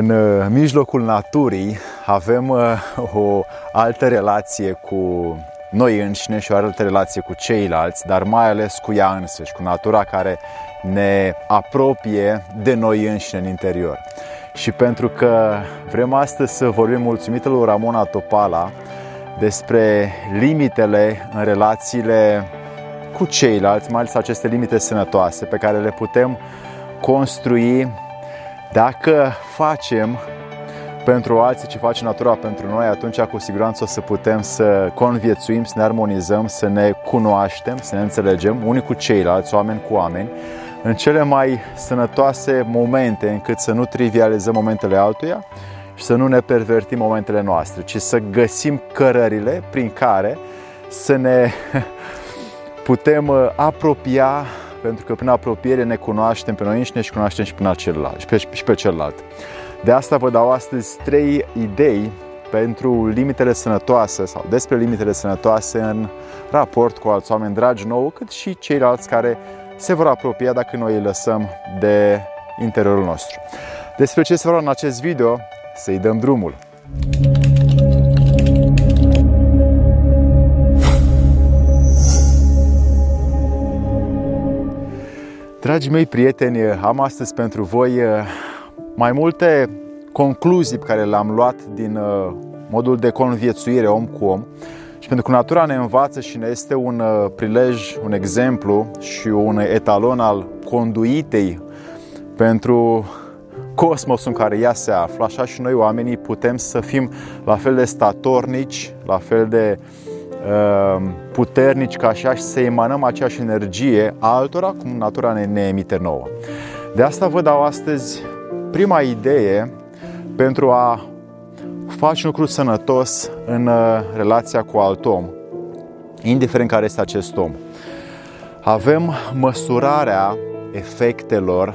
În uh, mijlocul naturii avem uh, o altă relație cu noi înșine și o altă relație cu ceilalți, dar mai ales cu ea însăși, cu natura care ne apropie de noi înșine în interior. Și pentru că vrem astăzi să vorbim mulțumită lui Ramona Topala despre limitele în relațiile cu ceilalți, mai ales aceste limite sănătoase pe care le putem construi dacă facem pentru alții ce face natura pentru noi, atunci cu siguranță o să putem să conviețuim, să ne armonizăm, să ne cunoaștem, să ne înțelegem unii cu ceilalți, oameni cu oameni, în cele mai sănătoase momente, încât să nu trivializăm momentele altuia și să nu ne pervertim momentele noastre, ci să găsim cărările prin care să ne putem uh, apropia pentru că prin apropiere ne cunoaștem pe noi înșine și cunoaștem și pe celălalt, și pe, și pe celălalt. De asta vă dau astăzi trei idei pentru limitele sănătoase sau despre limitele sănătoase în raport cu alți oameni dragi nouă, cât și ceilalți care se vor apropia dacă noi îi lăsăm de interiorul nostru. Despre ce se vorba în acest video, să-i dăm drumul. Dragii mei prieteni, am astăzi pentru voi uh, mai multe concluzii pe care le-am luat din uh, modul de conviețuire om cu om. Și pentru că natura ne învață și ne este un uh, prilej, un exemplu și un etalon al conduitei pentru cosmosul în care ea se află, așa și noi oamenii putem să fim la fel de statornici, la fel de uh, Ehm, puternici ca așa și să emanăm aceeași energie altora cum natura ne, ne emite nouă. De asta vă dau astăzi prima idee pentru a face un lucru sănătos în uh, relația cu alt om, indiferent care este acest om. Avem măsurarea efectelor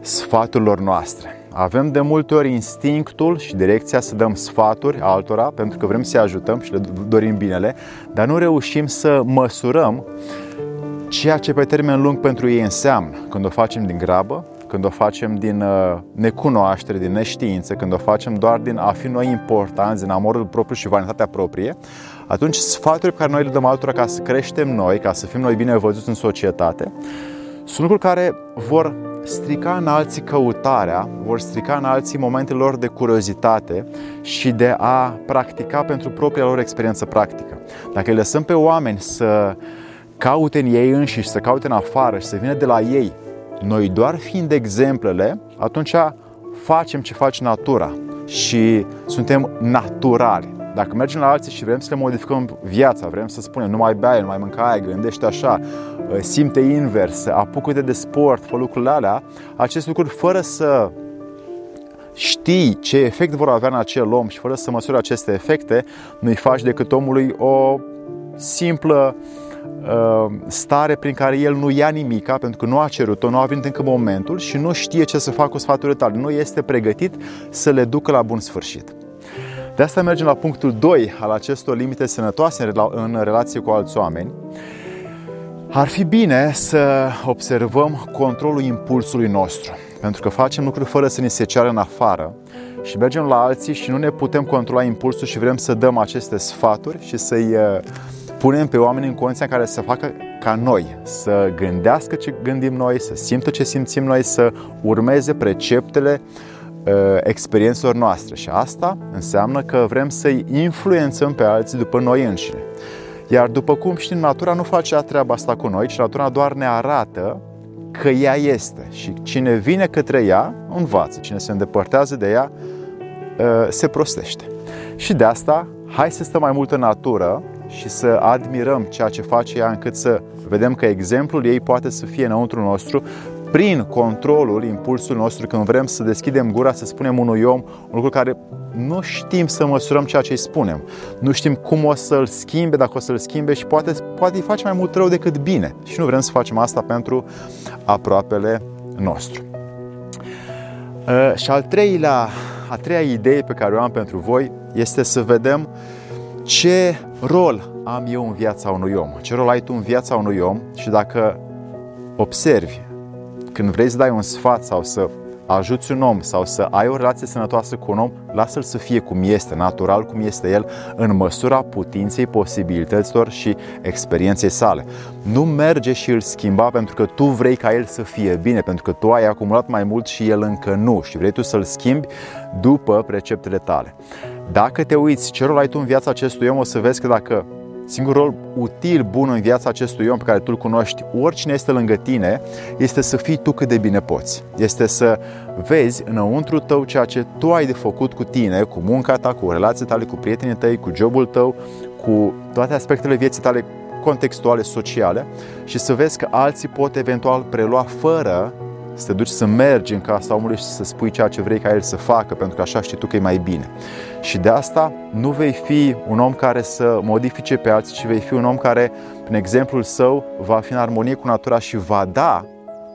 sfaturilor noastre. Avem de multe ori instinctul și direcția să dăm sfaturi altora pentru că vrem să-i ajutăm și le dorim binele, dar nu reușim să măsurăm ceea ce pe termen lung pentru ei înseamnă. Când o facem din grabă, când o facem din uh, necunoaștere, din neștiință, când o facem doar din a fi noi importanți, din amorul propriu și vanitatea proprie, atunci sfaturile pe care noi le dăm altora ca să creștem noi, ca să fim noi bine văzuți în societate, sunt lucruri care vor strica în alții căutarea, vor strica în alții momentele lor de curiozitate și de a practica pentru propria lor experiență practică. Dacă îi lăsăm pe oameni să caute în ei înșiși, să caute în afară și să vină de la ei, noi doar fiind exemplele, atunci facem ce face natura și suntem naturali. Dacă mergem la alții și vrem să le modificăm viața, vrem să spunem nu mai bea, nu mai mânca aia, gândește așa, ă, simte invers, apucă-te de sport, fă lucrurile alea, acest lucru fără să știi ce efect vor avea în acel om și fără să măsuri aceste efecte, nu-i faci decât omului o simplă uh, stare prin care el nu ia nimica pentru că nu a cerut-o, nu a venit încă momentul și nu știe ce să facă cu sfaturile tale. Nu este pregătit să le ducă la bun sfârșit. De asta mergem la punctul 2 al acestor limite sănătoase în relație cu alți oameni. Ar fi bine să observăm controlul impulsului nostru, pentru că facem lucruri fără să ni se ceară în afară și mergem la alții și nu ne putem controla impulsul și vrem să dăm aceste sfaturi și să-i uh, punem pe oameni în condiția în care să facă ca noi, să gândească ce gândim noi, să simtă ce simțim noi, să urmeze preceptele Uh, experiențelor noastre și asta înseamnă că vrem să-i influențăm pe alții după noi înșine. Iar după cum știm, natura nu face treaba asta cu noi, ci natura doar ne arată că ea este și cine vine către ea învață, cine se îndepărtează de ea uh, se prostește. Și de asta, hai să stăm mai mult în natură și să admirăm ceea ce face ea încât să vedem că exemplul ei poate să fie înăuntru nostru prin controlul impulsului nostru când vrem să deschidem gura, să spunem unui om un lucru care nu știm să măsurăm ceea ce îi spunem. Nu știm cum o să-l schimbe, dacă o să-l schimbe și poate, poate îi face mai mult rău decât bine. Și nu vrem să facem asta pentru aproapele nostru. Uh, și al treilea, a treia idee pe care o am pentru voi este să vedem ce rol am eu în viața unui om, ce rol ai tu în viața unui om și dacă observi când vrei să dai un sfat sau să ajuți un om sau să ai o relație sănătoasă cu un om, lasă-l să fie cum este, natural cum este el, în măsura putinței, posibilităților și experienței sale. Nu merge și îl schimba pentru că tu vrei ca el să fie bine, pentru că tu ai acumulat mai mult și el încă nu și vrei tu să-l schimbi după preceptele tale. Dacă te uiți ce rol ai tu în viața acestui om, o să vezi că dacă Singurul rol util, bun în viața acestui om pe care tu îl cunoști, oricine este lângă tine, este să fii tu cât de bine poți. Este să vezi înăuntru tău ceea ce tu ai de făcut cu tine, cu munca ta, cu relațiile tale, cu prietenii tăi, cu jobul tău, cu toate aspectele vieții tale contextuale, sociale și să vezi că alții pot eventual prelua fără să te duci să mergi în casa omului și să spui ceea ce vrei ca el să facă, pentru că așa știi tu că e mai bine. Și de asta nu vei fi un om care să modifice pe alții, ci vei fi un om care, prin exemplul său, va fi în armonie cu natura și va da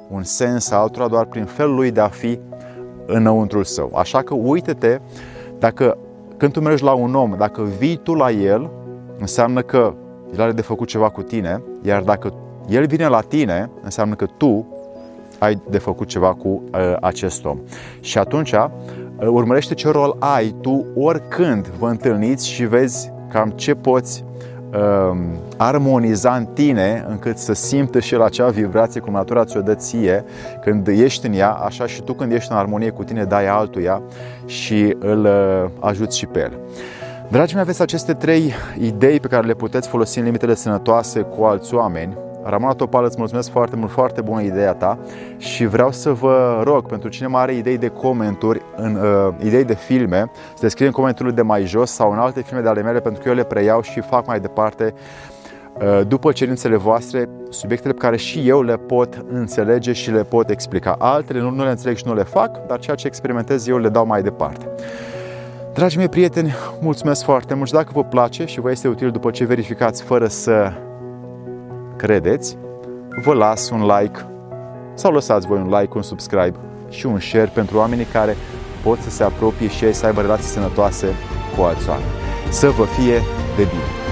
un sens altora doar prin felul lui de a fi înăuntrul său. Așa că uite-te, dacă când tu mergi la un om, dacă vii tu la el, înseamnă că el are de făcut ceva cu tine, iar dacă el vine la tine, înseamnă că tu ai de făcut ceva cu uh, acest om. Și atunci uh, urmărește ce rol ai tu oricând vă întâlniți și vezi cam ce poți uh, armoniza în tine încât să simtă și el acea vibrație cum natura ți-o dă ție când ești în ea, așa și tu când ești în armonie cu tine dai altuia și îl uh, ajuți și pe el. Dragii mei, aveți aceste trei idei pe care le puteți folosi în limitele sănătoase cu alți oameni Ramona Topal, îți mulțumesc foarte mult, foarte bună ideea ta și vreau să vă rog, pentru cine mai are idei de comenturi, în, uh, idei de filme, să le scrie în comentariul de mai jos sau în alte filme de ale mele, pentru că eu le preiau și fac mai departe uh, după cerințele voastre, subiectele pe care și eu le pot înțelege și le pot explica. Altele nu, nu le înțeleg și nu le fac, dar ceea ce experimentez eu le dau mai departe. Dragii mei prieteni, mulțumesc foarte mult și dacă vă place și vă este util după ce verificați fără să credeți, vă las un like sau lăsați voi un like, un subscribe și un share pentru oamenii care pot să se apropie și ei să aibă relații sănătoase cu alți oameni. Să vă fie de bine!